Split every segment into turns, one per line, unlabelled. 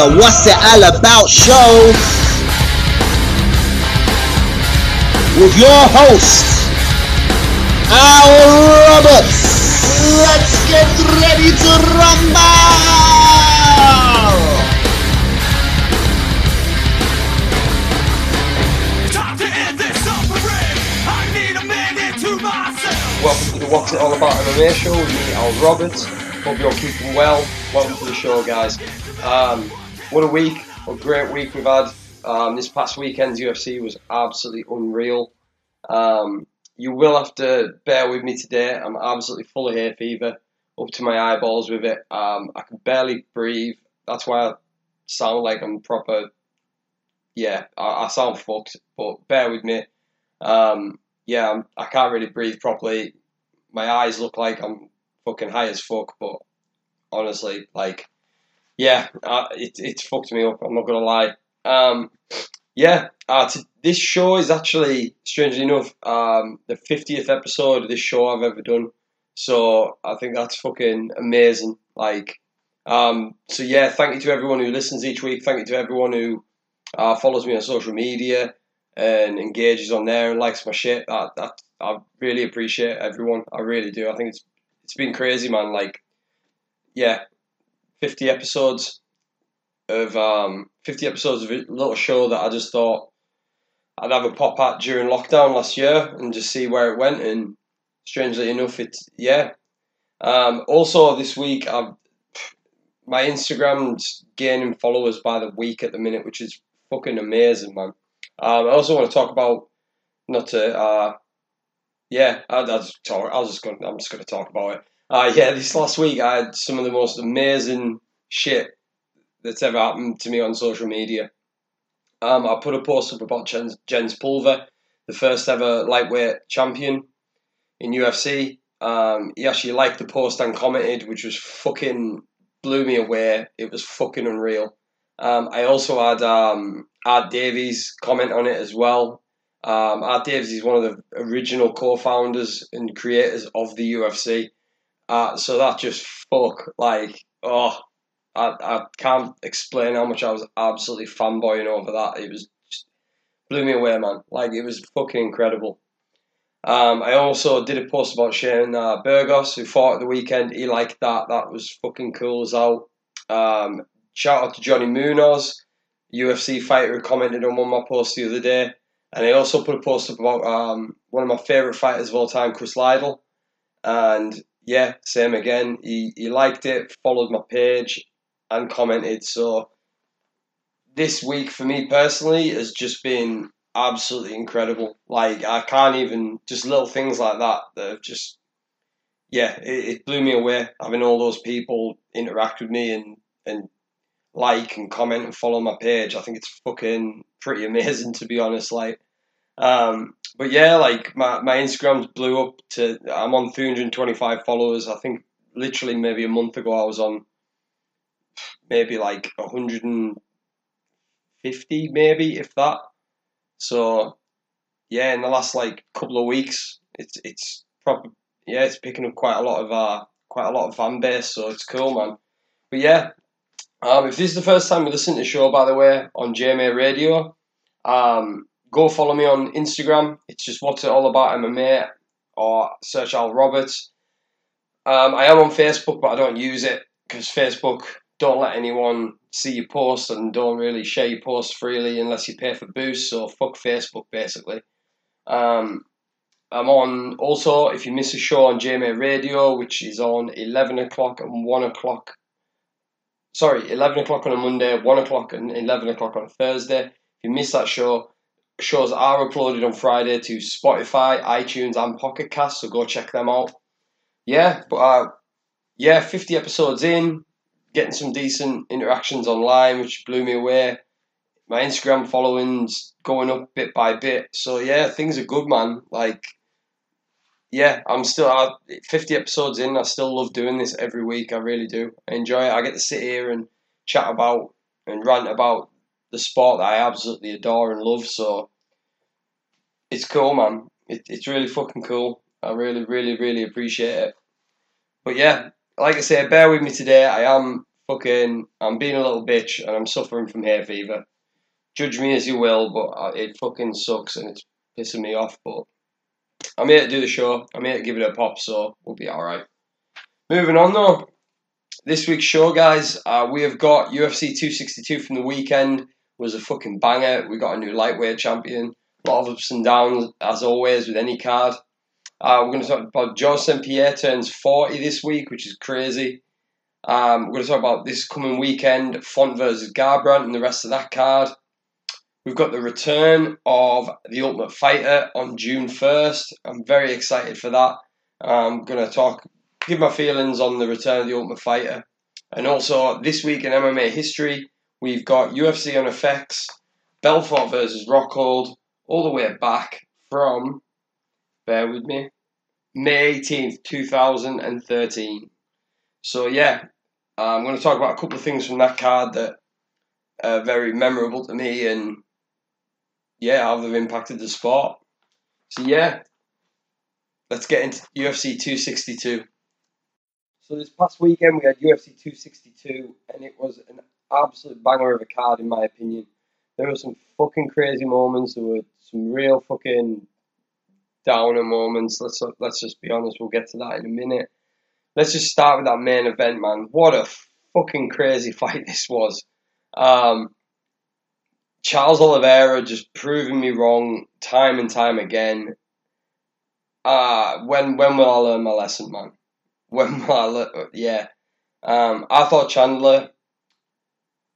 the What's It All About show with your host, Al Roberts. Let's get ready to rumble!
Time to end this suffering. I need a minute to myself.
Welcome to the What's It All About MMA show with me, Al Roberts. Hope you're keeping well. Welcome to the show, guys. Um, what a week, what a great week we've had. Um, this past weekend's UFC was absolutely unreal. Um, you will have to bear with me today. I'm absolutely full of hay fever, up to my eyeballs with it. Um, I can barely breathe. That's why I sound like I'm proper. Yeah, I, I sound fucked, but bear with me. Um, yeah, I'm, I can't really breathe properly. My eyes look like I'm fucking high as fuck, but honestly, like, yeah, uh, it, it's fucked me up. I'm not gonna lie. Um, yeah, uh, this show is actually, strangely enough, um, the 50th episode of this show I've ever done. So I think that's fucking amazing. Like, um, so yeah, thank you to everyone who listens each week. Thank you to everyone who uh, follows me on social media and engages on there and likes my shit. That, that I really appreciate everyone. I really do. I think it's it's been crazy, man. Like, yeah, fifty episodes of um fifty episodes of a little show that I just thought I'd have a pop at during lockdown last year and just see where it went. And strangely enough, it's yeah. Um, also this week, I've my Instagram's gaining followers by the week at the minute, which is fucking amazing, man. Um, I also want to talk about not to uh, yeah, I, I just talk. I was just going. I'm just going to talk about it. Uh, yeah, this last week I had some of the most amazing shit that's ever happened to me on social media. Um, I put a post up about Jens, Jens Pulver, the first ever lightweight champion in UFC. Um, he actually liked the post and commented, which was fucking blew me away. It was fucking unreal. Um, I also had um, Art Davies comment on it as well. Um, Art Davies is one of the original co-founders and creators of the UFC. Uh, so that just fuck like oh, I, I can't explain how much I was absolutely fanboying over that. It was just blew me away, man. Like it was fucking incredible. Um, I also did a post about Shane uh, Burgos who fought at the weekend. He liked that. That was fucking cool as hell. Um, shout out to Johnny Munoz, UFC fighter who commented on one of my posts the other day. And I also put a post up about um, one of my favourite fighters of all time, Chris Lytle. And yeah, same again. He, he liked it, followed my page, and commented. So this week for me personally has just been absolutely incredible. Like I can't even just little things like that that have just yeah, it, it blew me away having all those people interact with me and and like and comment and follow my page. I think it's fucking pretty amazing to be honest. Like, um, but yeah, like my my Instagram's blew up to I'm on 325 followers. I think literally maybe a month ago I was on maybe like 150 maybe if that. So yeah, in the last like couple of weeks, it's it's probably yeah, it's picking up quite a lot of uh quite a lot of fan base. So it's cool, man. But yeah, um, if this is the first time you listen to the show, by the way, on JMA Radio, um, go follow me on Instagram. It's just what's it all about MMA or search Al Roberts. Um, I am on Facebook, but I don't use it because Facebook don't let anyone see your posts and don't really share your posts freely unless you pay for boosts. So fuck Facebook, basically. Um, I'm on also if you miss a show on JMA Radio, which is on eleven o'clock and one o'clock sorry, 11 o'clock on a Monday, 1 o'clock and 11 o'clock on a Thursday. If you miss that show, shows are uploaded on Friday to Spotify, iTunes, and Pocket Cast, so go check them out. Yeah, but uh, yeah, 50 episodes in, getting some decent interactions online, which blew me away. My Instagram following's going up bit by bit. So yeah, things are good, man. Like, yeah, I'm still I, 50 episodes in. I still love doing this every week. I really do. I enjoy it. I get to sit here and chat about and rant about the sport that I absolutely adore and love. So it's cool, man. It, it's really fucking cool. I really, really, really appreciate it. But yeah, like I say, bear with me today. I am fucking, I'm being a little bitch and I'm suffering from hay fever. Judge me as you will, but it fucking sucks and it's pissing me off. But I'm here to do the show. I'm here to give it a pop, so we'll be alright. Moving on though. This week's show, guys, uh, we have got UFC 262 from the weekend. Was a fucking banger. We got a new lightweight champion. A lot of ups and downs, as always, with any card. Uh, we're going to talk about Georges St. Pierre turns 40 this week, which is crazy. Um, we're going to talk about this coming weekend, Font versus Garbrandt and the rest of that card. We've got the return of The Ultimate Fighter on June 1st. I'm very excited for that. I'm going to talk, give my feelings on the return of The Ultimate Fighter. And also, this week in MMA history, we've got UFC on FX, Belfort versus Rockhold, all the way back from bear with me, May 18th, 2013. So, yeah, I'm going to talk about a couple of things from that card that are very memorable to me and, yeah, how they've impacted the sport. So, yeah, let's get into UFC 262. So, this past weekend we had UFC 262, and it was an absolute banger of a card, in my opinion. There were some fucking crazy moments. There were some real fucking downer moments. Let's let's just be honest. We'll get to that in a minute. Let's just start with that main event, man. What a fucking crazy fight this was. Um, Charles Oliveira just proving me wrong time and time again. Uh, when when will I learn my lesson, man? When will I learn? Yeah. Um, I thought Chandler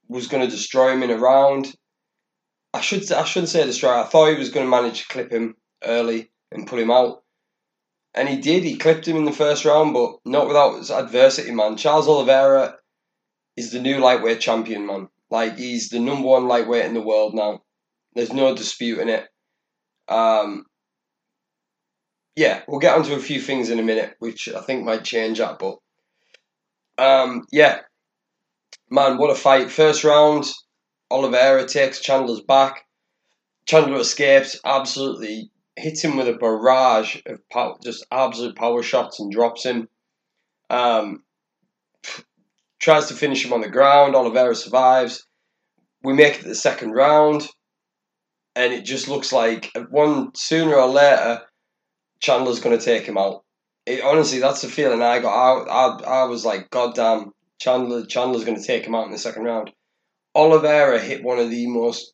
was going to destroy him in a round. I should I shouldn't say destroy. I thought he was going to manage to clip him early and pull him out. And he did. He clipped him in the first round, but not without adversity, man. Charles Oliveira is the new lightweight champion, man. Like he's the number one lightweight in the world now. There's no disputing it. Um, yeah, we'll get onto a few things in a minute, which I think might change that. But um, yeah, man, what a fight! First round, Oliveira takes Chandler's back. Chandler escapes, absolutely hits him with a barrage of power, just absolute power shots and drops him. Um, tries to finish him on the ground. Oliveira survives. We make it to the second round, and it just looks like one sooner or later, Chandler's going to take him out. It, honestly, that's the feeling I got. I, I, I was like, God damn, Chandler, Chandler's going to take him out in the second round. Oliveira hit one of the most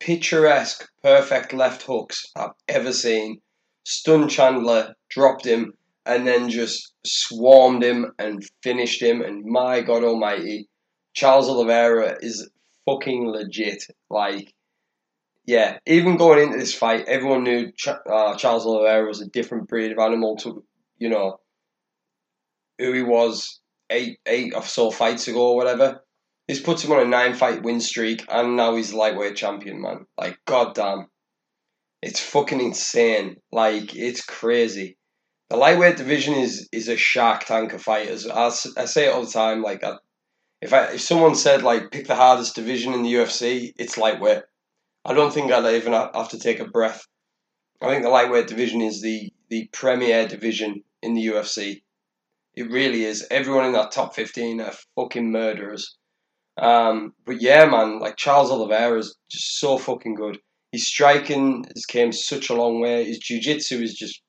picturesque, perfect left hooks I've ever seen. Stunned Chandler, dropped him, and then just swarmed him and finished him. And my God Almighty, Charles Oliveira is fucking legit. Like, yeah, even going into this fight, everyone knew Ch- uh, Charles Oliveira was a different breed of animal to, you know, who he was eight eight or so fights ago or whatever. This puts him on a nine fight win streak, and now he's lightweight champion, man. Like, goddamn. It's fucking insane. Like, it's crazy. The lightweight division is is a shark tank of fighters. I, I say it all the time. Like, I, if I if someone said like pick the hardest division in the UFC, it's lightweight. I don't think I'd even have to take a breath. I think the lightweight division is the the premier division in the UFC. It really is. Everyone in that top fifteen are fucking murderers. Um, but yeah, man, like Charles Oliveira is just so fucking good. His striking has came such a long way. His jiu-jitsu is just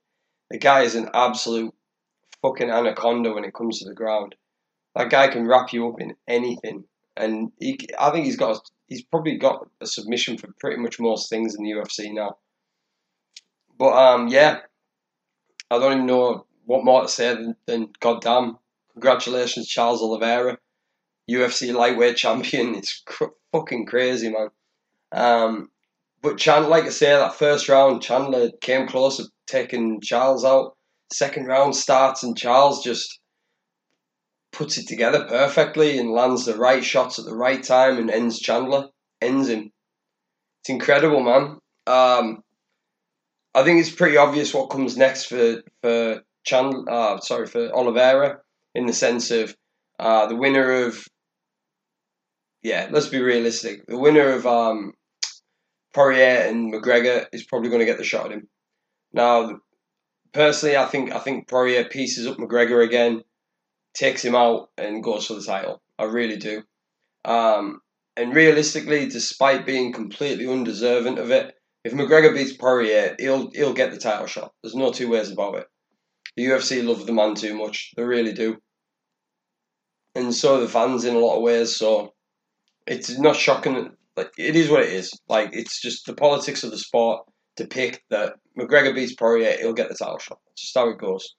the guy is an absolute fucking anaconda when it comes to the ground. That guy can wrap you up in anything, and he, I think he's got he's probably got a submission for pretty much most things in the UFC now. But um, yeah, I don't even know what more to say than, than goddamn congratulations, Charles Oliveira. UFC lightweight champion. It's cr- fucking crazy, man. Um, but Chandler, like I say, that first round, Chandler came close to taking Charles out. Second round starts and Charles just puts it together perfectly and lands the right shots at the right time and ends Chandler, ends him. It's incredible, man. Um, I think it's pretty obvious what comes next for for Chandler. Uh, sorry for Oliveira in the sense of uh, the winner of. Yeah, let's be realistic. The winner of um, Poirier and McGregor is probably going to get the shot at him. Now, personally, I think I think Poirier pieces up McGregor again, takes him out, and goes for the title. I really do. Um, and realistically, despite being completely undeserving of it, if McGregor beats Poirier, he'll he'll get the title shot. There's no two ways about it. The UFC love the man too much. They really do. And so the fans in a lot of ways. So it's not shocking. Like it is what it is. Like it's just the politics of the sport depict that McGregor beats Poirier, he'll get the title shot. It's just how it goes.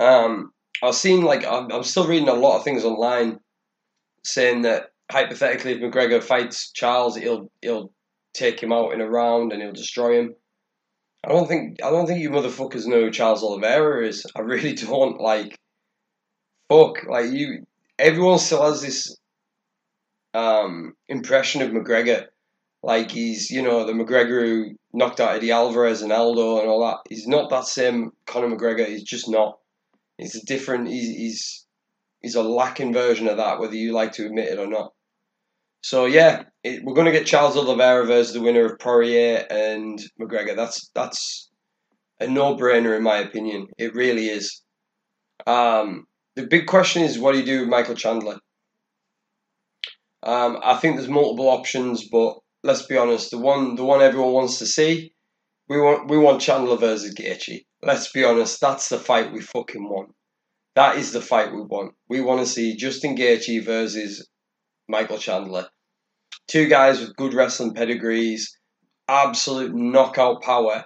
Um, I've seen like I'm, I'm still reading a lot of things online saying that hypothetically, if McGregor fights Charles, he'll he'll take him out in a round and he'll destroy him. I don't think I don't think you motherfuckers know who Charles Oliveira is. I really don't like. Fuck, like you. Everyone still has this um, impression of McGregor, like he's you know the McGregor who knocked out Eddie Alvarez and Aldo and all that. He's not that same Conor McGregor. He's just not. He's a different. He's he's he's a lacking version of that, whether you like to admit it or not. So yeah, it, we're going to get Charles Oliveira versus the winner of Poirier and McGregor. That's that's a no-brainer in my opinion. It really is. Um, the big question is, what do you do with Michael Chandler? Um, I think there's multiple options, but let's be honest, the one the one everyone wants to see, we want we want Chandler versus Gaethje. Let's be honest, that's the fight we fucking want. That is the fight we want. We want to see Justin Gaethje versus Michael Chandler. Two guys with good wrestling pedigrees, absolute knockout power,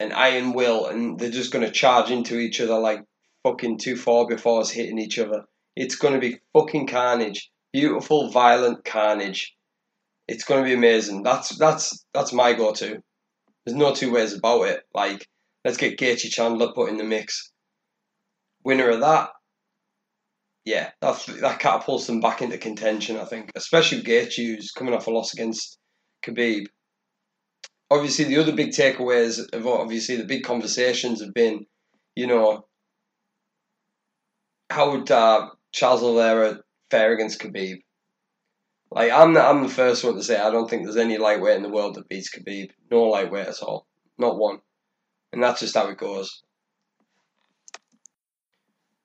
and iron will, and they're just going to charge into each other like fucking two four befores hitting each other. It's going to be fucking carnage. Beautiful, violent carnage. It's going to be amazing. That's that's that's my go-to. There's no two ways about it. Like, let's get Gaethje Chandler put in the mix. Winner of that, yeah, that that catapults them back into contention. I think, especially Gaethje, who's coming off a loss against Khabib. Obviously, the other big takeaways of obviously the big conversations have been, you know, how would uh, Charles Oliveira fare against Khabib? Like I'm the, I'm the first one to say I don't think there's any lightweight in the world that beats Khabib. No lightweight at all, not one, and that's just how it goes.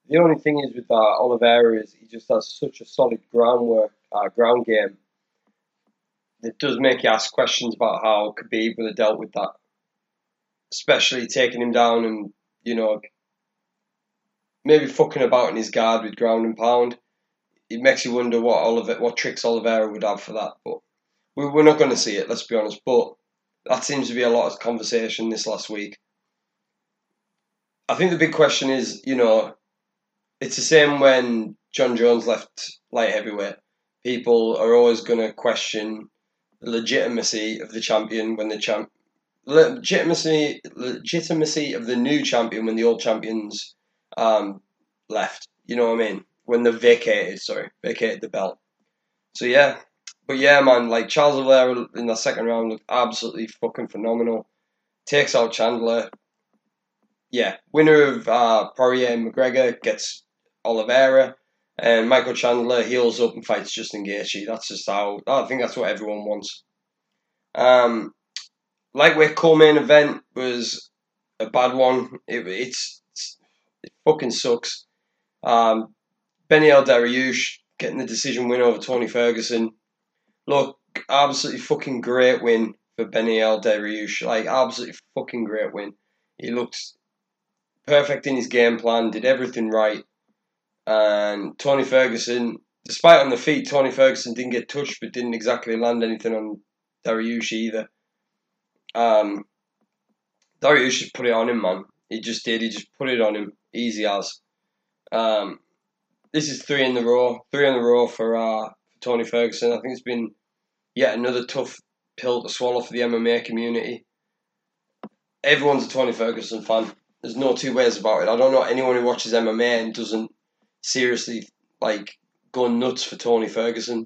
The only thing is with uh, Oliveira is he just has such a solid groundwork, uh, ground game. It does make you ask questions about how Khabib would have dealt with that, especially taking him down and you know maybe fucking about in his guard with ground and pound. It makes you wonder what Oliver, what tricks Oliveira would have for that. But we, we're not going to see it. Let's be honest. But that seems to be a lot of conversation this last week. I think the big question is, you know, it's the same when Jon Jones left light heavyweight. People are always going to question the legitimacy of the champion when the champ legitimacy legitimacy of the new champion when the old champions um, left. You know what I mean? When they vacated, sorry, vacated the belt. So yeah, but yeah, man, like Charles Oliveira in the second round looked absolutely fucking phenomenal. Takes out Chandler. Yeah, winner of uh, Poirier and McGregor gets Oliveira, and Michael Chandler heals up and fights Justin Gaethje. That's just how I think that's what everyone wants. Um, lightweight co-main event was a bad one. It, it's, it's it fucking sucks. Um, Beneil Dariush getting the decision win over Tony Ferguson. Look, absolutely fucking great win for Beneil Dariush. Like absolutely fucking great win. He looked perfect in his game plan, did everything right. And Tony Ferguson, despite on the feet, Tony Ferguson didn't get touched, but didn't exactly land anything on Dariush either. Um, just put it on him, man. He just did. He just put it on him, easy as. Um, this is three in the row, three in the row for uh, Tony Ferguson. I think it's been yet another tough pill to swallow for the MMA community. Everyone's a Tony Ferguson fan. There's no two ways about it. I don't know anyone who watches MMA and doesn't seriously like going nuts for Tony Ferguson.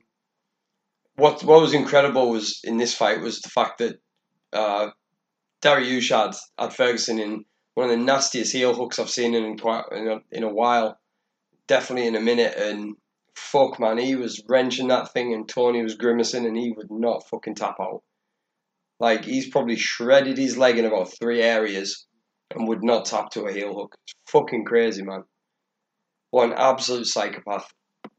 What what was incredible was in this fight was the fact that uh, Dariush had had Ferguson in one of the nastiest heel hooks I've seen in quite in a, in a while, definitely in a minute. And fuck man, he was wrenching that thing, and Tony was grimacing, and he would not fucking tap out. Like he's probably shredded his leg in about three areas, and would not tap to a heel hook. It's fucking crazy, man. What an absolute psychopath.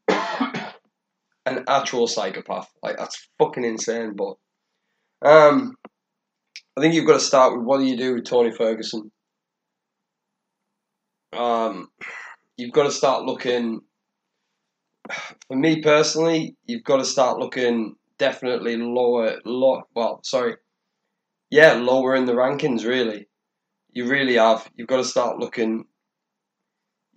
an actual psychopath. Like that's fucking insane. But um, I think you've got to start with what do you do with Tony Ferguson. Um, you've got to start looking. For me personally, you've got to start looking definitely lower. Low, well, sorry, yeah, lower in the rankings. Really, you really have. You've got to start looking.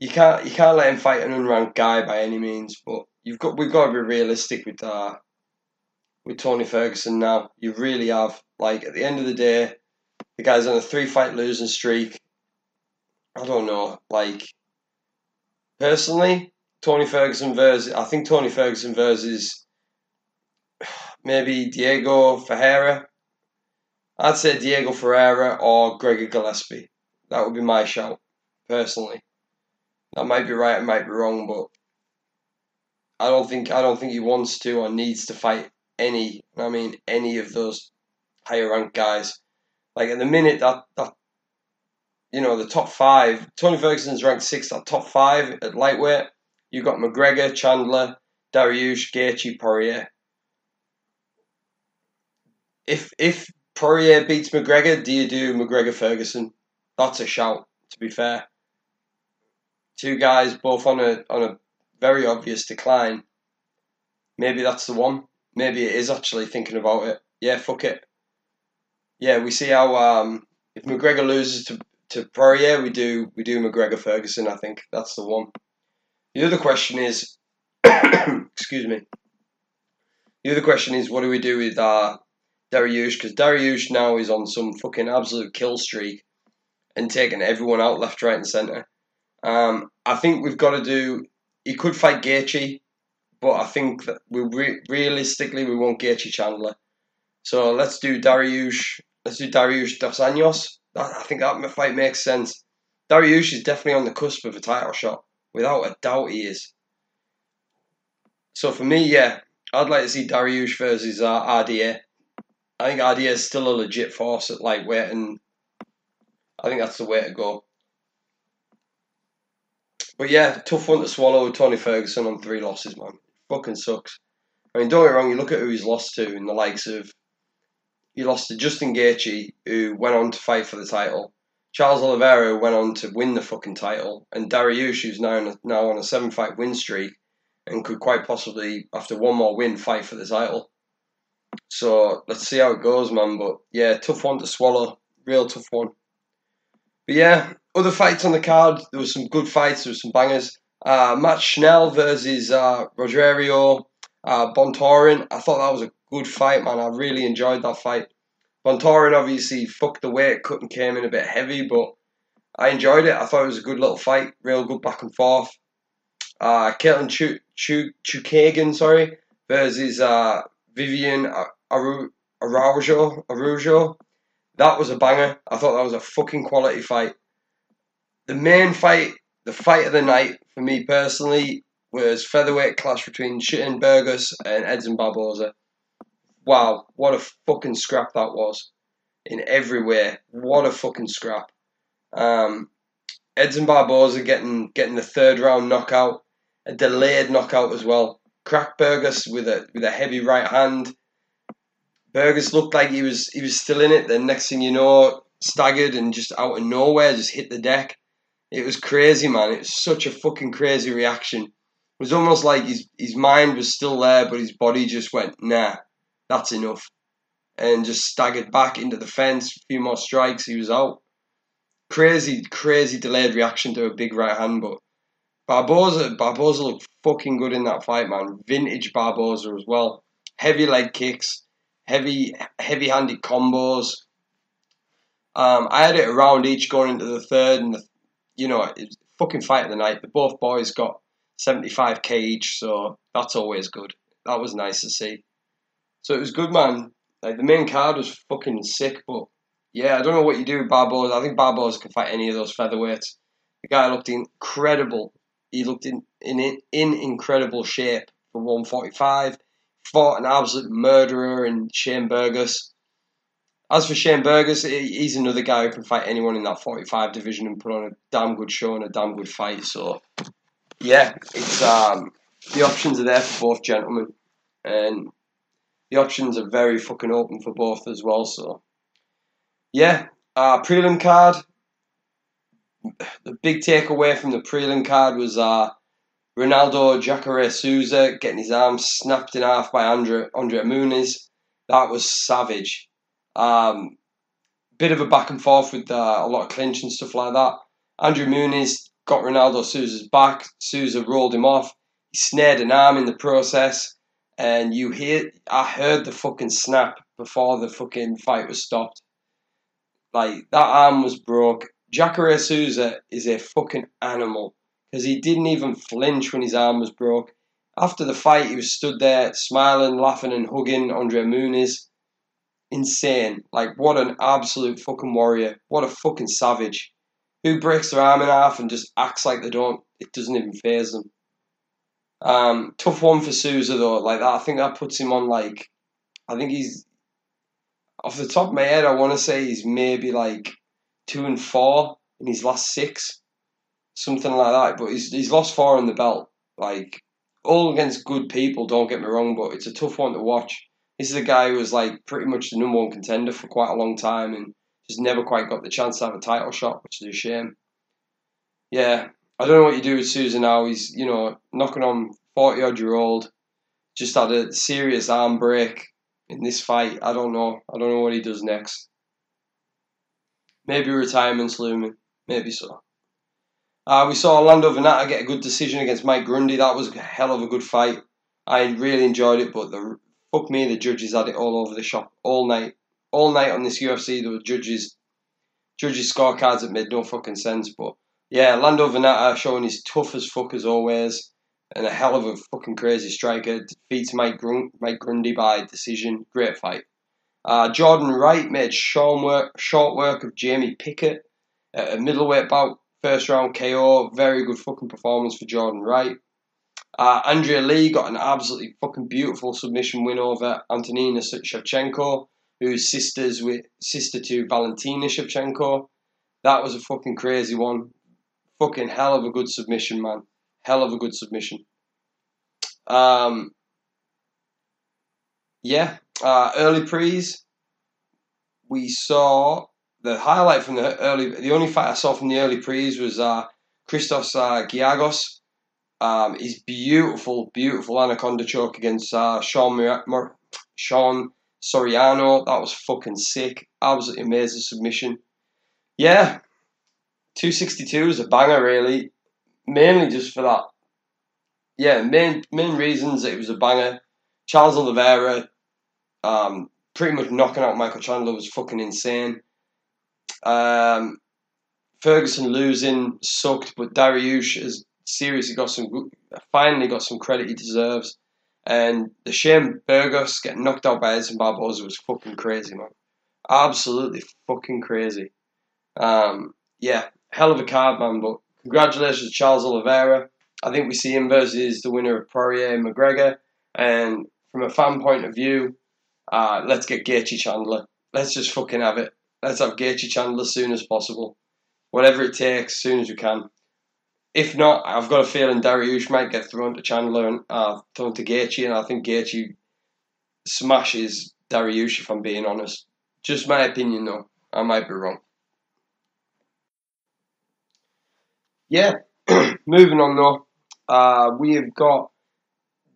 You can't you can't let him fight an unranked guy by any means, but you've got we've got to be realistic with uh, with Tony Ferguson now. You really have. Like at the end of the day, the guy's on a three fight losing streak. I don't know. Like personally, Tony Ferguson versus I think Tony Ferguson versus maybe Diego Ferreira. I'd say Diego Ferreira or Gregor Gillespie. That would be my shout, personally. That might be right, it might be wrong, but I don't think I don't think he wants to or needs to fight any. I mean, any of those higher ranked guys. Like at the minute that that you know the top five, Tony Ferguson's ranked sixth. That top five at lightweight, you got McGregor, Chandler, Dariush, Gaethje, Poirier. If if Poirier beats McGregor, do you do McGregor Ferguson? That's a shout. To be fair, two guys both on a on a very obvious decline. Maybe that's the one. Maybe it is actually thinking about it. Yeah, fuck it. Yeah, we see how um, if McGregor loses to to Poirier, we do we do McGregor Ferguson. I think that's the one. The other question is, excuse me. The other question is, what do we do with uh, Dariush? Because Dariush now is on some fucking absolute kill streak and taking everyone out left, right, and centre. Um, I think we've got to do. He could fight Gaethje, but I think that we re- realistically we want Gaethje Chandler. So let's do Dariush. Let's do Dariush Dos Anjos. I think that fight makes sense. Dariush is definitely on the cusp of a title shot, without a doubt. He is. So for me, yeah, I'd like to see Dariush versus uh, RDA. I think RDA is still a legit force at lightweight, and I think that's the way to go. But yeah, tough one to swallow with Tony Ferguson on three losses, man. Fucking sucks. I mean, don't get wrong, you look at who he's lost to in the likes of. He lost to Justin Gaethje, who went on to fight for the title. Charles Oliveira went on to win the fucking title. And Dariush, who's now, a, now on a seven fight win streak and could quite possibly, after one more win, fight for the title. So let's see how it goes, man. But yeah, tough one to swallow. Real tough one. But yeah, other fights on the card. There was some good fights. There was some bangers. Uh, Matt Schnell versus uh, Rogerio uh, Bontorin. I thought that was a good fight, man. I really enjoyed that fight. Bontorin obviously fucked the weight cut and came in a bit heavy, but I enjoyed it. I thought it was a good little fight, real good back and forth. Uh, Katlyn Ch- Ch- Chookagian, sorry, versus uh, Vivian Aru- Araujo. That was a banger. I thought that was a fucking quality fight. The main fight, the fight of the night for me personally, was featherweight clash between Shitton Burgos and Edson Barboza. Wow, what a fucking scrap that was. In every way. What a fucking scrap. Um, Edson Barboza getting getting the third round knockout, a delayed knockout as well. Crack Burgos with a with a heavy right hand. Burgos looked like he was he was still in it. Then next thing you know, staggered and just out of nowhere just hit the deck. It was crazy, man. It was such a fucking crazy reaction. It was almost like his his mind was still there, but his body just went, nah, that's enough, and just staggered back into the fence. A few more strikes, he was out. Crazy, crazy delayed reaction to a big right hand, but Barboza, Barboza looked fucking good in that fight, man. Vintage Barboza as well. Heavy leg kicks, heavy, heavy-handed combos. Um, I had it around each going into the third, and the, you know, it was fucking fight of the night. The both boys got 75k each, so that's always good. That was nice to see. So it was good, man. Like the main card was fucking sick, but yeah, I don't know what you do with Barboza. I think Barboza can fight any of those featherweights. The guy looked incredible. He looked in in in incredible shape for 145. Fought an absolute murderer in Shane Burgos. As for Shane Burgos, he's another guy who can fight anyone in that 45 division and put on a damn good show and a damn good fight. So, yeah, it's um, the options are there for both gentlemen, and the options are very fucking open for both as well. So, yeah, uh, prelim card. The big takeaway from the prelim card was uh, Ronaldo Jacare Souza getting his arm snapped in half by Andre, Andre Muniz. That was savage. Um, bit of a back and forth with uh, a lot of clinch and stuff like that. Andre Muniz got Ronaldo Souza's back. Souza rolled him off. He snared an arm in the process. And you hear, I heard the fucking snap before the fucking fight was stopped. Like, that arm was broke. Jacare Souza is a fucking animal because he didn't even flinch when his arm was broke. After the fight, he was stood there smiling, laughing, and hugging Andre Muniz. Insane. Like, what an absolute fucking warrior. What a fucking savage. Who breaks their arm in half and just acts like they don't, it doesn't even phase them. Um, tough one for Souza, though. Like, that, I think that puts him on, like, I think he's, off the top of my head, I want to say he's maybe like two and four in his last six something like that. But he's he's lost four in the belt. Like all against good people. Don't get me wrong, but it's a tough one to watch. This is a guy who was like pretty much the number one contender for quite a long time and just never quite got the chance to have a title shot, which is a shame. Yeah, I don't know what you do with Souza now. He's you know knocking on forty odd year old. Just had a serious arm break in this fight. I don't know. I don't know what he does next. Maybe retirement's looming. Maybe so. Uh, we saw Orlando Vannata get a good decision against Mike Grundy. That was a hell of a good fight. I really enjoyed it, but the fuck me, the judges had it all over the shop all night. All night on this UFC, there were judges, judges scorecards that made no fucking sense. But yeah, Lando Vannata showing his tough as fuck as always, and a hell of a fucking crazy striker. Defeats Mike, Grun- Mike Grundy by decision. Great fight. Uh, Jordan Wright made short work, short work of Jamie Pickett at a middleweight bout. First round KO, very good fucking performance for Jordan Wright. Uh, Andrea Lee got an absolutely fucking beautiful submission win over Antonina Shevchenko, who's sisters with sister to Valentina Shevchenko. That was a fucking crazy one. Fucking hell of a good submission, man. Hell of a good submission. Um, yeah, uh, early prees. We saw the highlight from the early, the only fight I saw from the early prees was uh, Christos uh, Giagos. Um, his beautiful, beautiful anaconda choke against uh, Sean Mur- Mur- Sean Soriano. That was fucking sick. Absolutely amazing submission. Yeah, 262 is a banger, really. Mainly just for that. Yeah, main main reasons it was a banger. Charles Oliveira, um, pretty much knocking out Michael Chandler was fucking insane. Um, Ferguson losing sucked, but Dariush has seriously got some, finally got some credit he deserves. And the Shane Burgos getting knocked out by Edson Barboza was fucking crazy, man. Absolutely fucking crazy. Um, yeah, hell of a card, man. But congratulations to Charles Oliveira. I think we see him versus the winner of Poirier and McGregor. And from a fan point of view, uh, let's get Gaethje Chandler. Let's just fucking have it. Let's have Gaethje Chandler as soon as possible. Whatever it takes, as soon as we can. If not, I've got a feeling Dariush might get thrown to Chandler and uh, thrown to Gaethje, and I think Gaethje smashes Dariush, if I'm being honest. Just my opinion, though. I might be wrong. Yeah, moving on though. Uh, we have got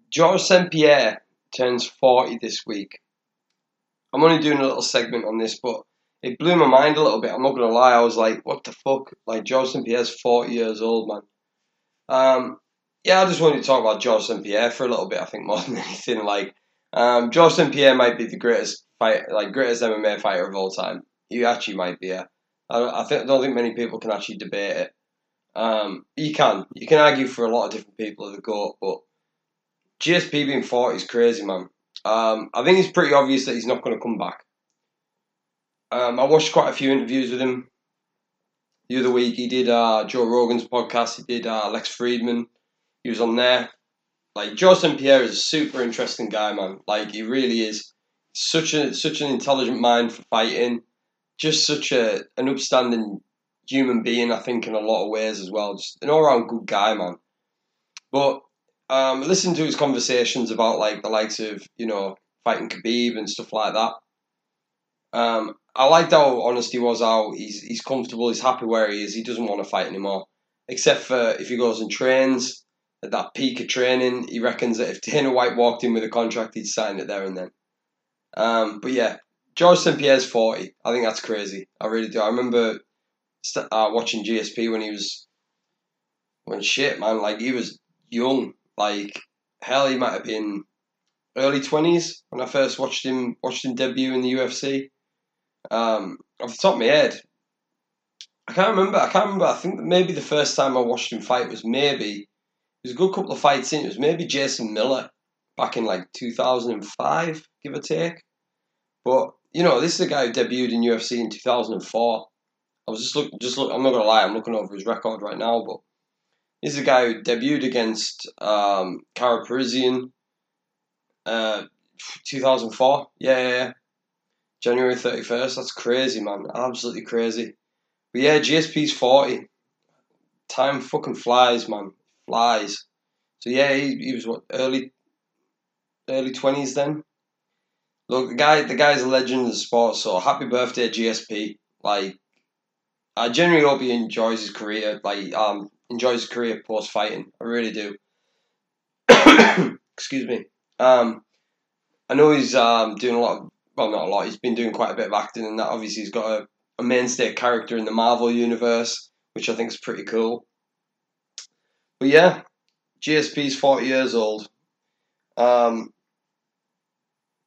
George St. Pierre turns 40 this week. I'm only doing a little segment on this, but it blew my mind a little bit. I'm not gonna lie. I was like, what the fuck? Like St Pierre's 40 years old, man. Um, yeah, I just wanted to talk about St Pierre for a little bit. I think more than anything, like um, St Pierre might be the greatest fight, like greatest MMA fighter of all time. He actually might be. Yeah. I, I think I don't think many people can actually debate it. Um, you can you can argue for a lot of different people of the goat, but GSP being forty is crazy, man. Um, I think it's pretty obvious that he's not going to come back. Um, I watched quite a few interviews with him the other week. He did uh, Joe Rogan's podcast. He did uh, Lex Fridman. He was on there. Like Joe St Pierre is a super interesting guy, man. Like he really is. Such a such an intelligent mind for fighting. Just such a an upstanding human being, I think, in a lot of ways as well. Just an all round good guy, man. But um, listen to his conversations about like the likes of you know fighting Khabib and stuff like that. Um, I liked how honest he was. How he's he's comfortable. He's happy where he is. He doesn't want to fight anymore, except for if he goes and trains at that peak of training. He reckons that if Dana White walked in with a contract, he'd sign it there and then. Um, but yeah, George St Pierre's forty. I think that's crazy. I really do. I remember st- uh, watching GSP when he was when shit man, like he was young. Like hell, he might have been early twenties when I first watched him watched him debut in the UFC. Um, off the top of my head, I can't remember. I can't remember. I think maybe the first time I watched him fight was maybe it was a good couple of fights in. It was maybe Jason Miller back in like two thousand and five, give or take. But you know, this is a guy who debuted in UFC in two thousand and four. I was just look, just look. I'm not gonna lie. I'm looking over his record right now, but this is a guy who debuted against um, Karo Parisyan, uh, 2004. Yeah, yeah, yeah. January 31st. That's crazy, man. Absolutely crazy. But yeah, GSP's 40. Time fucking flies, man. Flies. So yeah, he, he was what early early 20s then. Look, the guy the guy's a legend in the sport. So happy birthday, GSP. Like, I genuinely hope he enjoys his career. Like, um, enjoys his career post fighting. I really do. Excuse me. Um, I know he's um doing a lot of well, not a lot. He's been doing quite a bit of acting, and that obviously he's got a, a mainstay character in the Marvel universe, which I think is pretty cool. But yeah, GSP's forty years old. Um,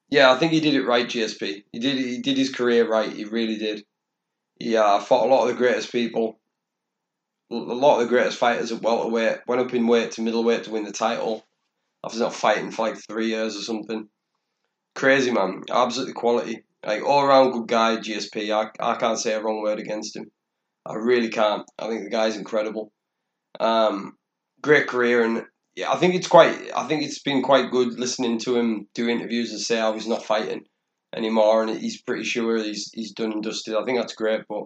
yeah, I think he did it right, GSP. He did he did his career right. He really did. He uh, fought a lot of the greatest people, a lot of the greatest fighters at welterweight. Went up in weight to middleweight to win the title. After not fighting for like three years or something. Crazy man, absolutely quality. Like all around good guy, GSP. I, I can't say a wrong word against him. I really can't. I think the guy's incredible. Um, great career, and yeah, I think it's quite. I think it's been quite good listening to him do interviews and say how he's not fighting anymore, and he's pretty sure he's he's done and dusted. I think that's great. But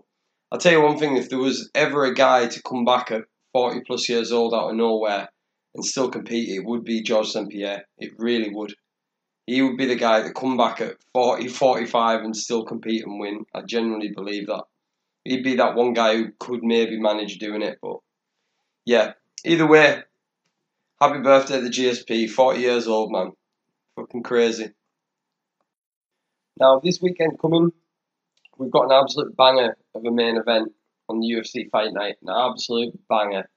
I'll tell you one thing: if there was ever a guy to come back at forty plus years old out of nowhere and still compete, it would be George St Pierre. It really would he would be the guy to come back at 40, 45 and still compete and win. I genuinely believe that. He'd be that one guy who could maybe manage doing it, but yeah. Either way, happy birthday to the GSP, 40 years old, man. Fucking crazy. Now, this weekend coming, we've got an absolute banger of a main event on the UFC Fight Night. An absolute banger.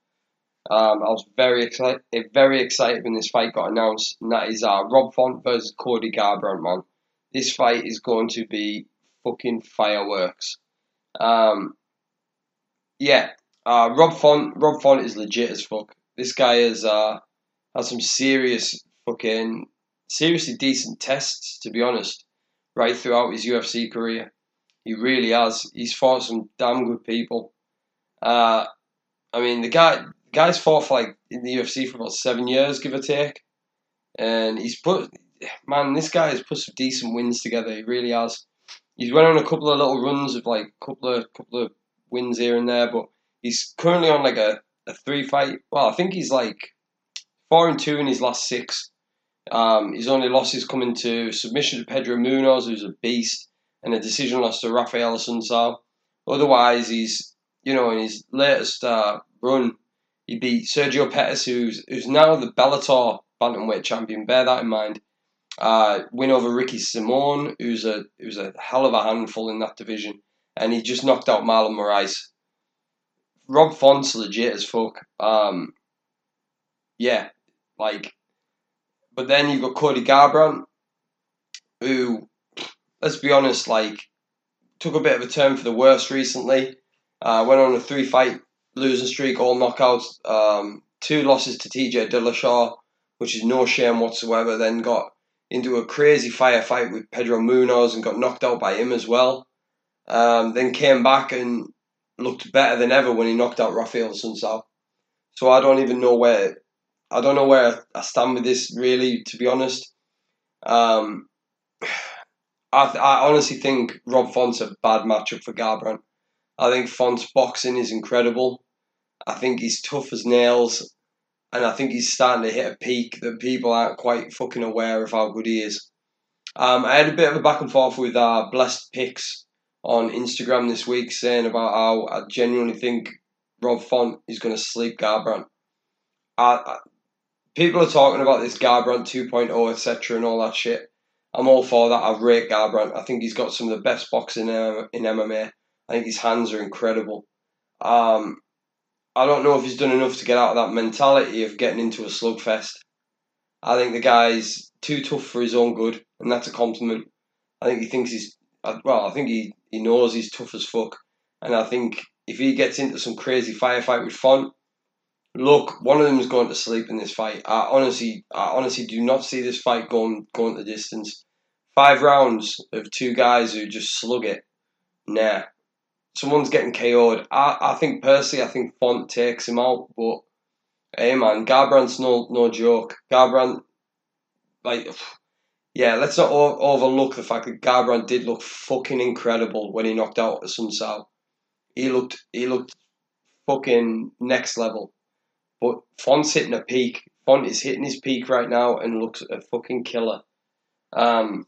Um, I was very excited, very excited when this fight got announced, and that is uh, Rob Font versus Cody Garbrandt, man. This fight is going to be fucking fireworks. Um, yeah, uh, Rob Font, Rob Font is legit as fuck. This guy has uh, has some serious fucking, seriously decent tests, to be honest, right throughout his UFC career. He really has. He's fought some damn good people. Uh, I mean, the guy, guy's fought for like in the UFC for about seven years, give or take, and he's put man, this guy has put some decent wins together. He really has. He's went on a couple of little runs of like couple of couple of wins here and there, but he's currently on like a, a three fight. Well, I think he's like four and two in his last six. Um, his only losses coming to submission to Pedro Munhoz, who's a beast, and a decision loss to Rafael Assunção. Otherwise, he's you know in his latest uh, run, he beat Sergio Pettis, who's who's now the Bellator bantamweight champion. Bear that in mind. Uh, win over Ricky Simon, who's a who's a hell of a handful in that division, and he just knocked out Marlon Moraes. Rob Font's legit as fuck. Um, yeah, like, but then you've got Cody Garbrandt, who, let's be honest, like, took a bit of a turn for the worse recently. Uh, went on a three fight losing streak, all knockouts. Um, two losses to TJ Dillashaw, which is no shame whatsoever. Then got into a crazy firefight with Pedro Munhoz and got knocked out by him as well. Um, then came back and looked better than ever when he knocked out Rafael Assunção. So I don't even know where I don't know where I stand with this really, to be honest. Um, I, I honestly think Rob Font's a bad matchup for Garbrandt. I think Font's boxing is incredible. I think he's tough as nails, and I think he's starting to hit a peak that people aren't quite fucking aware of how good he is. Um, I had a bit of a back and forth with uh, Blessed Picks on Instagram this week saying about how I genuinely think Rob Font is going to sleep Garbrandt. I, I, people are talking about this Garbrandt 2.0, etc., and all that shit. I'm all for that. I rate Garbrandt. I think he's got some of the best boxing in, in MMA. I think his hands are incredible. Um, I don't know if he's done enough to get out of that mentality of getting into a slugfest. I think the guy's too tough for his own good, and that's a compliment. I think he thinks he's uh, well. I think he, he knows he's tough as fuck, and I think if he gets into some crazy firefight with Font, look, one of them is going to sleep in this fight. I honestly, I honestly do not see this fight going going the distance. Five rounds of two guys who just slug it. Nah, someone's getting KO'd. I, I think personally, I think Font takes him out, but hey man, Garbrandt's no no joke. Garbrandt, like, yeah, let's not o- overlook the fact that Garbrandt did look fucking incredible when he knocked out Assunção. He looked he looked fucking next level. But Font's hitting a peak. Font is hitting his peak right now and looks a fucking killer. Um,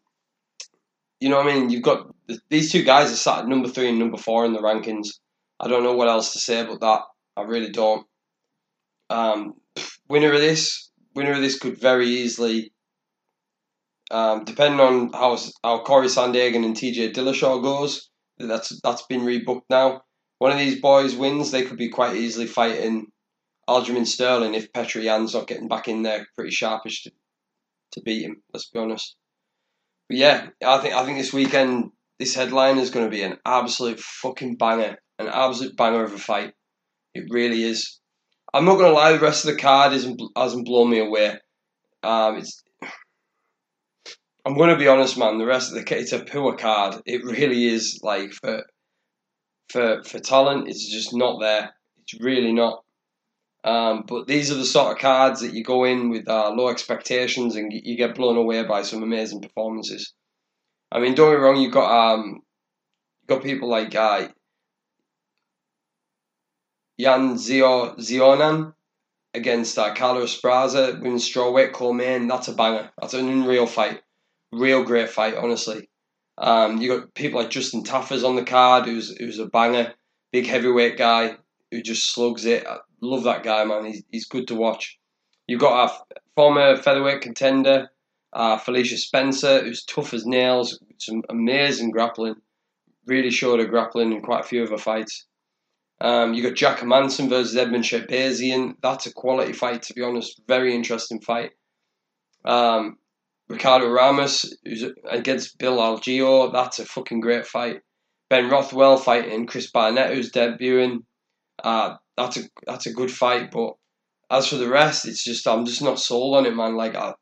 you know what I mean? You've got these two guys are sat at number three and number four in the rankings. I don't know what else to say about that. I really don't. Um, winner of this, winner of this could very easily, um, depending on how how Corey Sandhagen and TJ Dillashaw goes. That's that's been rebooked now. One of these boys wins, they could be quite easily fighting Aljamain Sterling if Petr Yan's not getting back in there pretty sharpish to, to beat him. Let's be honest. Yeah, I think I think this weekend this headline is going to be an absolute fucking banger, an absolute banger of a fight. It really is. I'm not going to lie, the rest of the card isn't hasn't blown me away. Um, it's. I'm going to be honest, man. The rest of the it's a poor card. It really is. Like for for for talent, it's just not there. It's really not. Um, but these are the sort of cards that you go in with uh, low expectations and you get blown away by some amazing performances. I mean, don't get me wrong, you've got um, you've got people like uh, Yan Zio Xiaonan against uh, Carlos Esparza, women's strawweight, Coleman. That's a banger. That's an unreal fight. Real great fight, honestly. Um, you got people like Justin Tafa's on the card, who's who's a banger, big heavyweight guy who just slugs it. Love that guy, man. He's, he's good to watch. You've got a former featherweight contender, uh, Felicia Spencer, who's tough as nails, some amazing grappling. Really showed her grappling in quite a few of her fights. Um, you got Jack Manson versus Edmen Shahbazyan. That's a quality fight, to be honest. Very interesting fight. Um, Ricardo Ramos who's against Bill Algeo. That's a fucking great fight. Ben Rothwell fighting Chris Barnett, who's debuting. Uh, that's a that's a good fight, but as for the rest, it's just I'm just not sold on it, man. Like, I,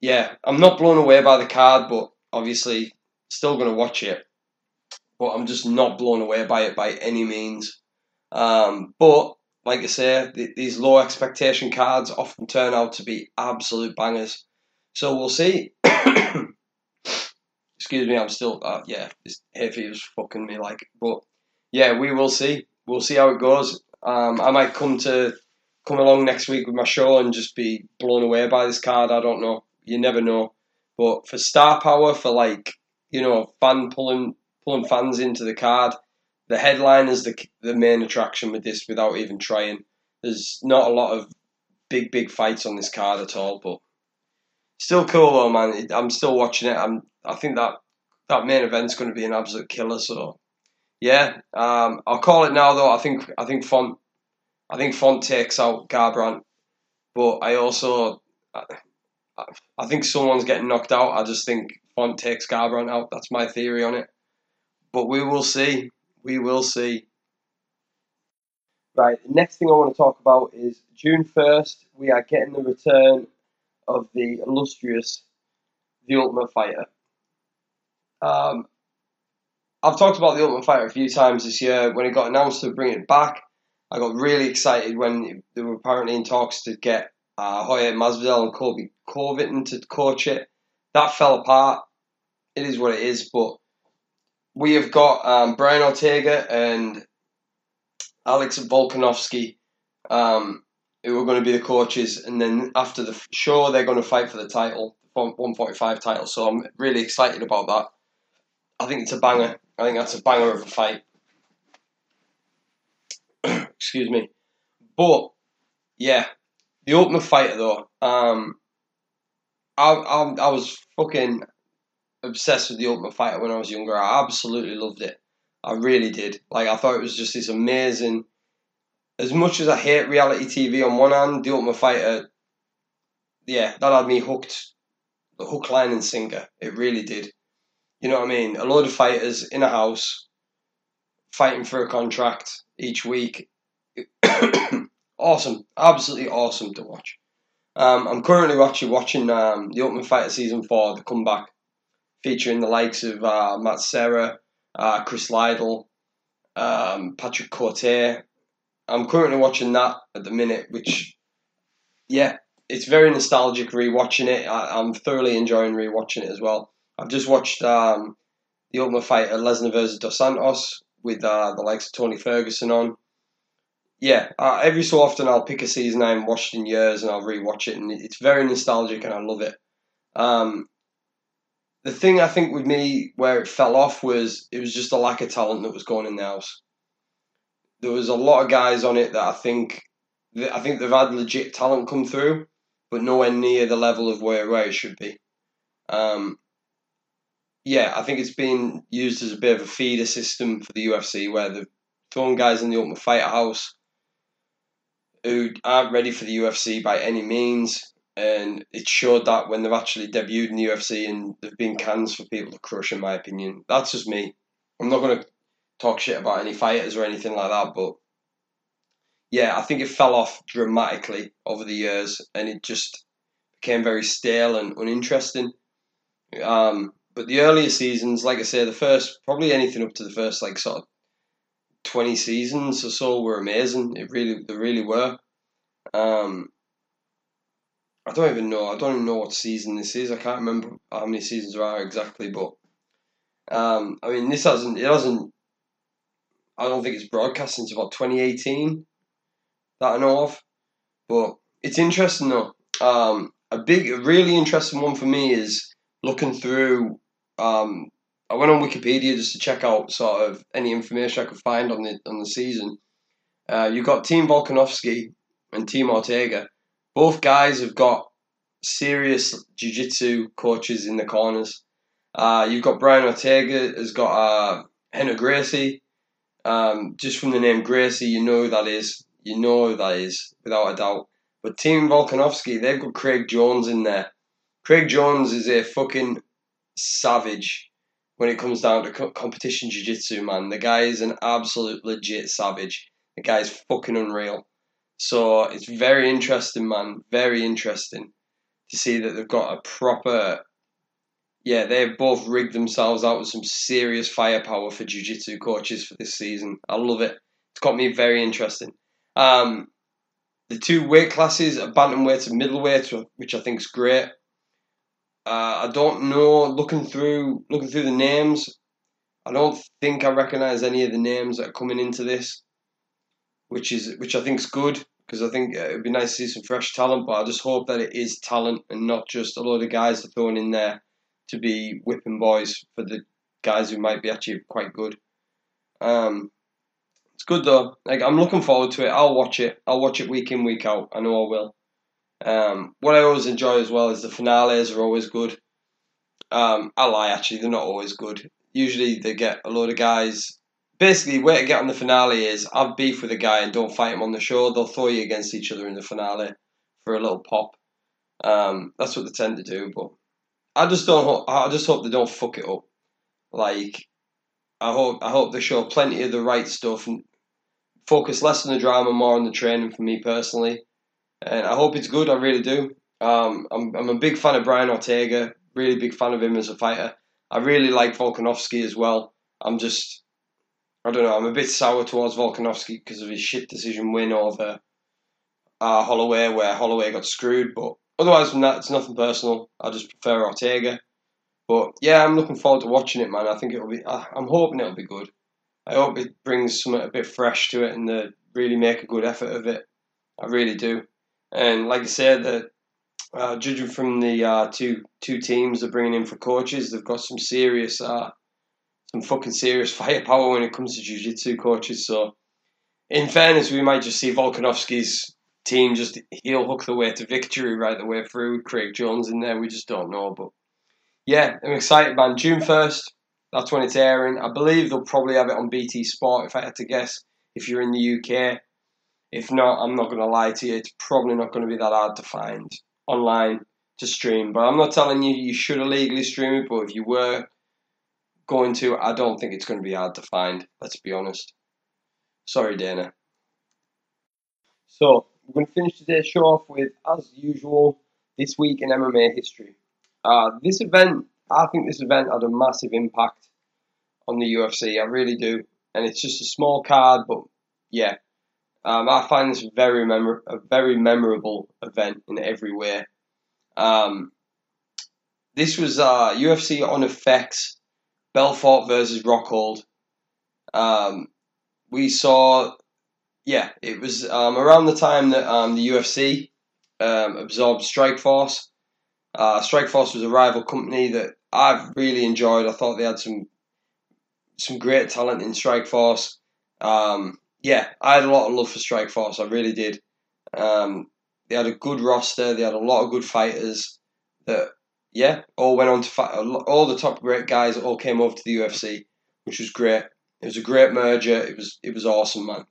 yeah, I'm not blown away by the card, but obviously still gonna watch it. But I'm just not blown away by it by any means. Um, but like I say, th- these low expectation cards often turn out to be absolute bangers. So we'll see. Excuse me, I'm still uh, yeah, this hay fever's fucking me like, but yeah, we will see. We'll see how it goes. Um, I might come to come along next week with my show and just be blown away by this card. I don't know. You never know. But for star power, for like you know, fan pulling pulling fans into the card, the headline is the the main attraction with this. Without even trying, there's not a lot of big big fights on this card at all. But still cool though, man. I'm still watching it. I'm. I think that that main event's going to be an absolute killer. So yeah, um, I'll call it now though. I think I think Font, I think Font takes out Garbrandt, but I also, I, I think someone's getting knocked out. I just think Font takes Garbrandt out. That's my theory on it. But we will see. We will see. Right. The next thing I want to talk about is June first. We are getting the return of the illustrious, the Ultimate Fighter. Um, I've talked about the Ultimate Fighter a few times this year. When it got announced to bring it back, I got really excited when they were apparently in talks to get uh, Jorge Masvidal and Colby Covington to coach it. That fell apart. It is what it is, but we have got um, Brian Ortega and Alex Volkanovski, um, who are going to be the coaches, and then after the show, they're going to fight for the title, 145 title. So I'm really excited about that. I think it's a banger. I think that's a banger of a fight. Excuse me, but yeah, the Ultimate Fighter though. Um, I, I I was fucking obsessed with the Ultimate Fighter when I was younger. I absolutely loved it. I really did. Like I thought it was just this amazing. As much as I hate reality TV on one hand, the Ultimate Fighter, yeah, that had me hooked, the hook, line, and sinker. It really did. You know what I mean? A load of fighters in a house, fighting for a contract each week. awesome, absolutely awesome to watch. Um, I'm currently actually watching um, the Ultimate Fighter season four, the comeback, featuring the likes of uh, Matt Serra, uh, Chris Lytle, um, Patrick Cote. I'm currently watching that at the minute, which, yeah, it's very nostalgic rewatching it. I, am thoroughly enjoying rewatching it as well. I've just watched um, the Ultimate Fighter Lesnar versus Dos Santos with uh, the likes of Tony Ferguson on. Yeah, uh, every so often I'll pick a season I haven't watched in years and I'll rewatch it, and it's very nostalgic and I love it. Um, the thing I think with me where it fell off was it was just a lack of talent that was going in the house. There was a lot of guys on it that I think I think they've had legit talent come through, but nowhere near the level of where, where it should be. Um, yeah, I think it's been used as a bit of a feeder system for the UFC where they've thrown guys in the Ultimate Fighter house who aren't ready for the UFC by any means and it showed that when they've actually debuted in the UFC and there've been cans for people to crush, in my opinion. That's just me. I'm not going to talk shit about any fighters or anything like that, but yeah, I think it fell off dramatically over the years and it just became very stale and uninteresting. Um, but the earlier seasons, like I say, the first, probably anything up to the first, like sort of 20 seasons or so were amazing. It really, they really were. Um, I don't even know. I don't even know what season this is. I can't remember how many seasons there are exactly, but um, I mean, this hasn't. It hasn't. I don't think it's broadcast since about 2018 that I know of, but it's interesting though. Um, a big, a really interesting one for me is looking through. Um, I went on Wikipedia just to check out sort of any information I could find on the on the season. Uh, you've got Team Volkanovski and Team Ortega both guys have got serious jiu-jitsu coaches in the corners. Uh, you've got Brian Ortega has got uh, Rener Gracie. Um, just from the name Gracie, you know who that is. You know who that is, without a doubt. But Team Volkanovski, they've got Craig Jones in there. Craig Jones is a fucking savage when it comes down to co- competition jiu-jitsu, man. The guy is an absolute legit savage. The guy is fucking unreal. So it's very interesting, man. Very interesting to see that they've got a proper. Yeah, they've both rigged themselves out with some serious firepower for jiu-jitsu coaches for this season. I love it. It's got me very interesting. Um, the two weight classes are bantamweight and middleweight, which I think is great. Uh, I don't know. Looking through looking through the names, I don't think I recognise any of the names that are coming into this, which is which I think is good because I think uh, it'd be nice to see some fresh talent. But I just hope that it is talent and not just a load of guys are thrown in there to be whipping boys for the guys who might be actually quite good. Um, it's good though. Like I'm looking forward to it. I'll watch it. I'll watch it week in week out. I know I will. Um, what I always enjoy as well is the finales are always good. Um, I lie actually, they're not always good. Usually they get a load of guys basically, way to get on the finale is have beef with a guy and don't fight him on the show. They'll throw you against each other in the finale for a little pop. Um, that's what they tend to do. But I just don't. I just hope they don't fuck it up. Like I hope. I hope they show plenty of the right stuff and focus less on the drama, more on the training for me personally. And I hope it's good. I really do. Um, I'm, I'm a big fan of Brian Ortega. Really big fan of him as a fighter. I really like Volkanovski as well. I'm just, I don't know. I'm a bit sour towards Volkanovski because of his shit decision win over uh, Holloway, where Holloway got screwed. But otherwise from that, it's nothing personal. I just prefer Ortega. But yeah, I'm looking forward to watching it, man. I think it'll be. Uh, I'm hoping it'll be good. I hope it brings something a bit fresh to it and they really make a good effort of it. I really do. And like I said, that uh, judging from the uh, two two teams they're bringing in for coaches, they've got some serious, uh, some fucking serious firepower when it comes to jiu-jitsu coaches. So, in fairness, we might just see Volkanovski's team just heel hook the way to victory right the way through. Craig Jones in there, we just don't know. But yeah, I'm excited, man. June first, that's when it's airing. I believe they'll probably have it on BT Sport if I had to guess. If you're in the UK, if not, I'm not going to lie to you. It's probably not going to be that hard to find online to stream. But I'm not telling you you should illegally stream it. But if you were going to, I don't think it's going to be hard to find. Let's be honest. Sorry, Dana. So we're going to finish today's show off with, as usual, this week in MMA history. Uh, this event, I think this event had a massive impact on the UFC. I really do, and it's just a small card, but yeah, um, I find this very a very memorable event in every way. Um, this was uh, UFC on FX, Belfort versus Rockhold. Um, we saw, yeah, it was um, around the time that um, the UFC um, absorbed Strikeforce. Uh, Strikeforce was a rival company that I've really enjoyed. I thought they had some some great talent in Strikeforce. Um, yeah, I had a lot of love for Strikeforce. I really did. Um, they had a good roster. They had a lot of good fighters that, yeah, all went on to fight. All the top great guys all came over to the UFC, which was great. It was a great merger. It was it was awesome, man.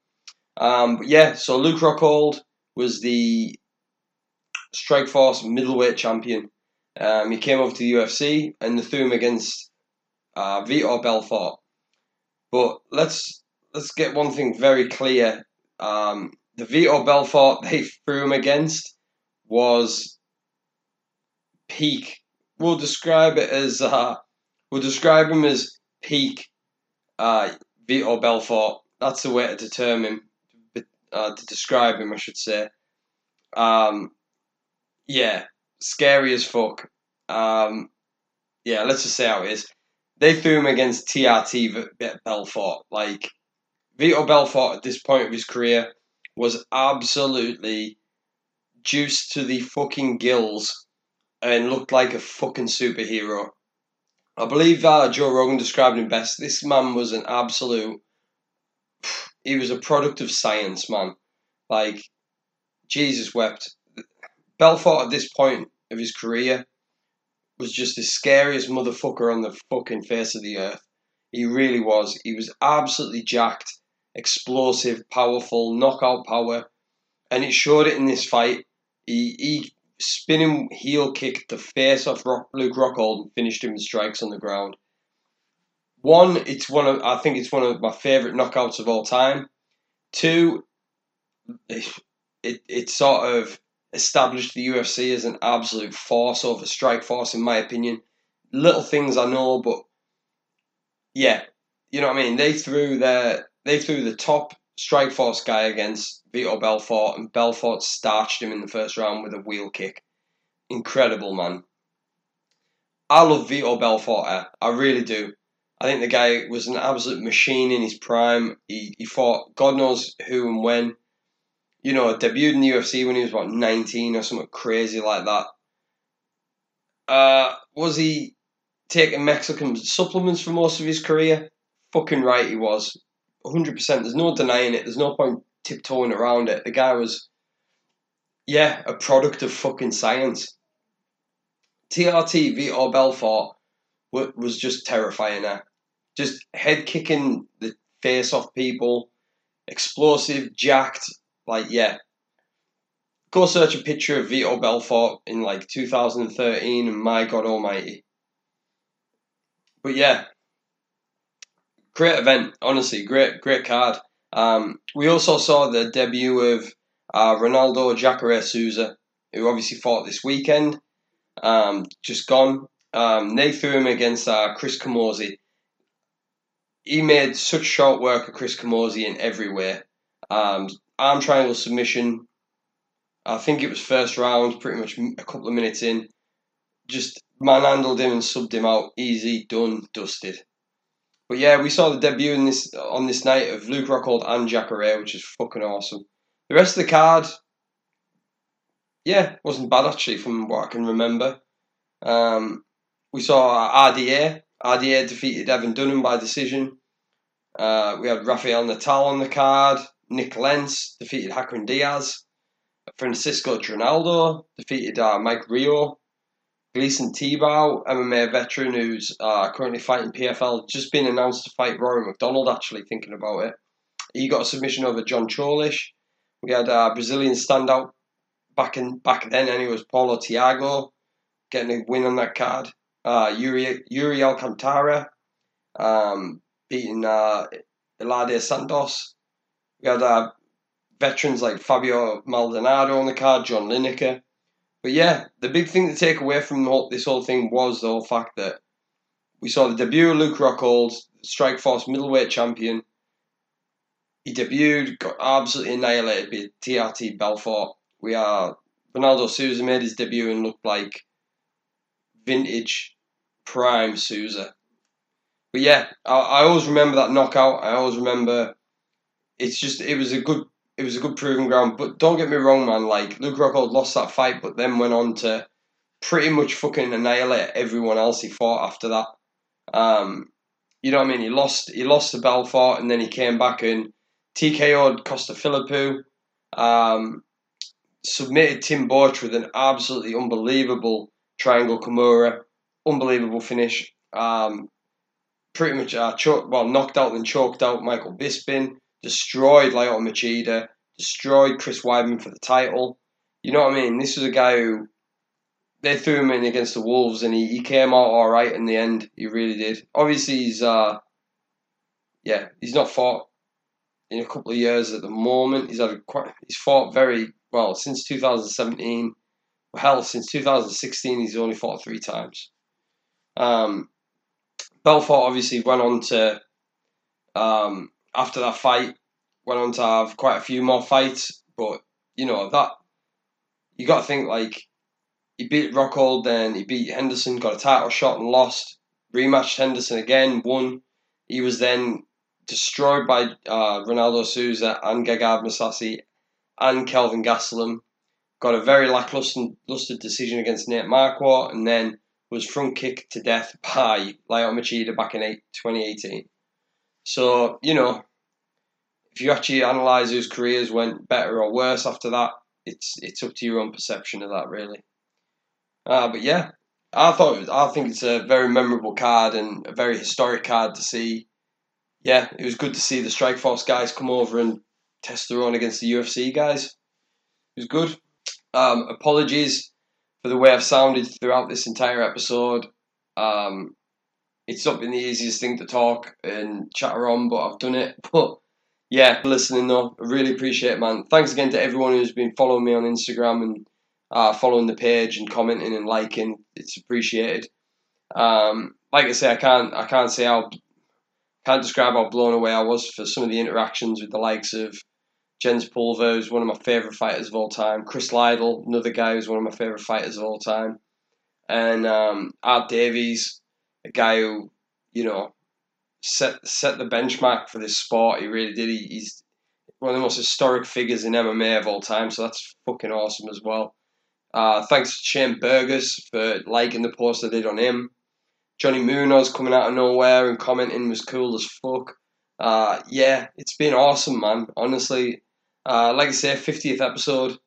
Um, yeah, so Luke Rockhold was the Strikeforce middleweight champion. Um, he came over to the UFC and they threw him against uh, Vitor Belfort. But let's let's get one thing very clear. Um, the Vitor Belfort they threw him against was peak. We'll describe it as uh, we'll describe him as peak uh, Vitor Belfort. That's the way to determine uh, to describe him, I should say. Um, yeah, scary as fuck. Um, yeah, let's just say how it is. They threw him against TRT Belfort. Like, Vitor Belfort at this point of his career was absolutely juiced to the fucking gills and looked like a fucking superhero. I believe uh, Joe Rogan described him best. This man was an absolute. He was a product of science, man. Like, Jesus wept. Belfort at this point of his career was just the scariest motherfucker on the fucking face of the earth. He really was. He was absolutely jacked, explosive, powerful, knockout power, and it showed it in this fight. He, he spinning heel kicked the face off Rock, Luke Rockhold and finished him with strikes on the ground. One, it's one of I think it's one of my favorite knockouts of all time. Two, it, it, it sort of established the UFC as an absolute force over Strikeforce, in my opinion. Little things I know, but yeah, you know what I mean. They threw their they threw the top Strikeforce guy against Vitor Belfort, and Belfort starched him in the first round with a wheel kick. Incredible, man. I love Vitor Belfort. I really do. I think the guy was an absolute machine in his prime. He, he fought God knows who and when you know, debuted in the UFC when he was about 19 or something crazy like that. Uh, was he taking Mexican supplements for most of his career? Fucking right he was. 100%. There's no denying it. There's no point tiptoeing around it. The guy was, yeah, a product of fucking science. TRT Vitor Belfort was just terrifying there. Just head kicking the face off people, explosive, jacked, like, yeah. Go search a picture of Vitor Belfort in like 2013 and my God almighty. But yeah. Great event, honestly, great, great card. Um, we also saw the debut of uh, Ronaldo Jacare Souza, who obviously fought this weekend. Um, just gone. Um, they threw him against uh, Chris Camozzi. He made such short work of Chris Camozzi in every way. Um, arm triangle submission. I think it was first round, pretty much a couple of minutes in. Just manhandled him and subbed him out. Easy, done, dusted. But yeah, we saw the debut in this on this night of Luke Rockhold and Jacare, which is fucking awesome. The rest of the card, yeah, wasn't bad actually from what I can remember. Um, we saw RDA. RDA defeated Evan Dunham by decision. Uh, we had Rafael Natal on the card. Nik Lentz defeated Hacran Dias. Francisco Trinaldo defeated uh, Mike Rio. Gleison Tibau, MMA veteran who's uh, currently fighting PFL, just been announced to fight Rory MacDonald, actually, thinking about it. He got a submission over John Cholish. We had a Brazilian standout back in back then, and he was Paulo Thiago getting a win on that card. Uh, Yuri, Yuri Alcantara um, beating uh, Eladio Santos. We had uh, veterans like Fabio Maldonado on the card, John Lineker. But yeah, the big thing to take away from this whole thing was the whole fact that we saw the debut of Luke Rockhold, Strikeforce middleweight champion. He debuted, got absolutely annihilated by TRT Belfort. We are Ronaldo Souza made his debut and looked like vintage prime Souza. But yeah, I, I always remember that knockout. I always remember it's just it was a good it was a good proving ground. But don't get me wrong, man. Like Luke Rockhold lost that fight, but then went on to pretty much fucking annihilate everyone else he fought after that. Um, you know what I mean? He lost he lost to Belfort, and then he came back and TKO'd Costa Philippou. Um, submitted Tim Boetsch with an absolutely unbelievable triangle Kimura, unbelievable finish. Um, pretty much uh, well knocked out and choked out Michael Bisping destroyed Lyoto Machida, destroyed Chris Weidman for the title. You know what I mean? This was a guy who they threw him in against the Wolves and he, he came out all right in the end. He really did. Obviously, he's uh, yeah, he's not fought in a couple of years at the moment. He's had a quite he's fought very well since 2017. Hell, since 2016, he's only fought three times. Um, Belfort obviously went on to um, after that fight, went on to have quite a few more fights. But you know that you got to think like he beat Rockhold, then he beat Henderson, got a title shot and lost. Rematched Henderson again, won. He was then destroyed by uh, Ronaldo Souza and Gegard Mousasi and Kelvin Gastelum. Got a very lackluster decision against Nate Marquardt, and then was front kicked to death by Lyoto Machida back in 2018. So, you know, if you actually analyse whose careers went better or worse after that, it's it's up to your own perception of that, really. Uh, but yeah, I thought was, I think it's a very memorable card and a very historic card to see. Yeah, it was good to see the Strikeforce guys come over and test their own against the UFC guys. It was good. Um, apologies for the way I've sounded throughout this entire episode. Um, it's not been the easiest thing to talk and chatter on, but I've done it. But yeah, listening though, I really appreciate it, man. Thanks again to everyone who's been following me on Instagram and uh, following the page and commenting and liking. It's appreciated. Um, like I say, I can't I can't say how can't describe how blown away I was for some of the interactions with the likes of Jens Pulver, who's one of my favourite fighters of all time. Chris Lytle, another guy who's one of my favourite fighters of all time. And um, Art Davies, a guy who, you know, set set the benchmark for this sport. He really did. He, he's one of the most historic figures in MMA of all time, so that's fucking awesome as well. Uh, thanks to Shane Burgos for liking the post I did on him. Johnny Munoz coming out of nowhere and commenting was cool as fuck. Uh, yeah, it's been awesome, man. Honestly, uh, like I say, 50th episode.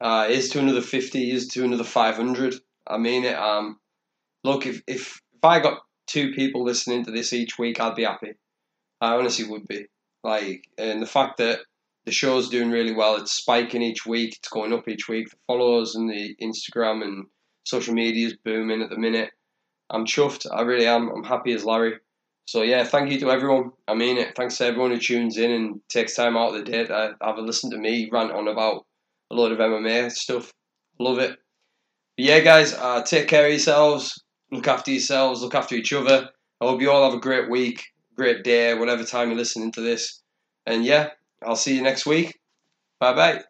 Uh, is to another 50, is to another 500. I mean it. Um, look, if, if if I got two people listening to this each week, I'd be happy. I honestly would be. Like, and the fact that the show's doing really well, it's spiking each week, it's going up each week. The followers and the Instagram and social media is booming at the minute. I'm chuffed. I really am. I'm happy as Larry. So yeah, thank you to everyone. I mean it. Thanks to everyone who tunes in and takes time out of the day to have a listen to me rant on about a lot of MMA stuff. Love it. But yeah, guys, uh, take care of yourselves. Look after yourselves. Look after each other. I hope you all have a great week, great day, whatever time you're listening to this. And yeah, I'll see you next week. Bye bye.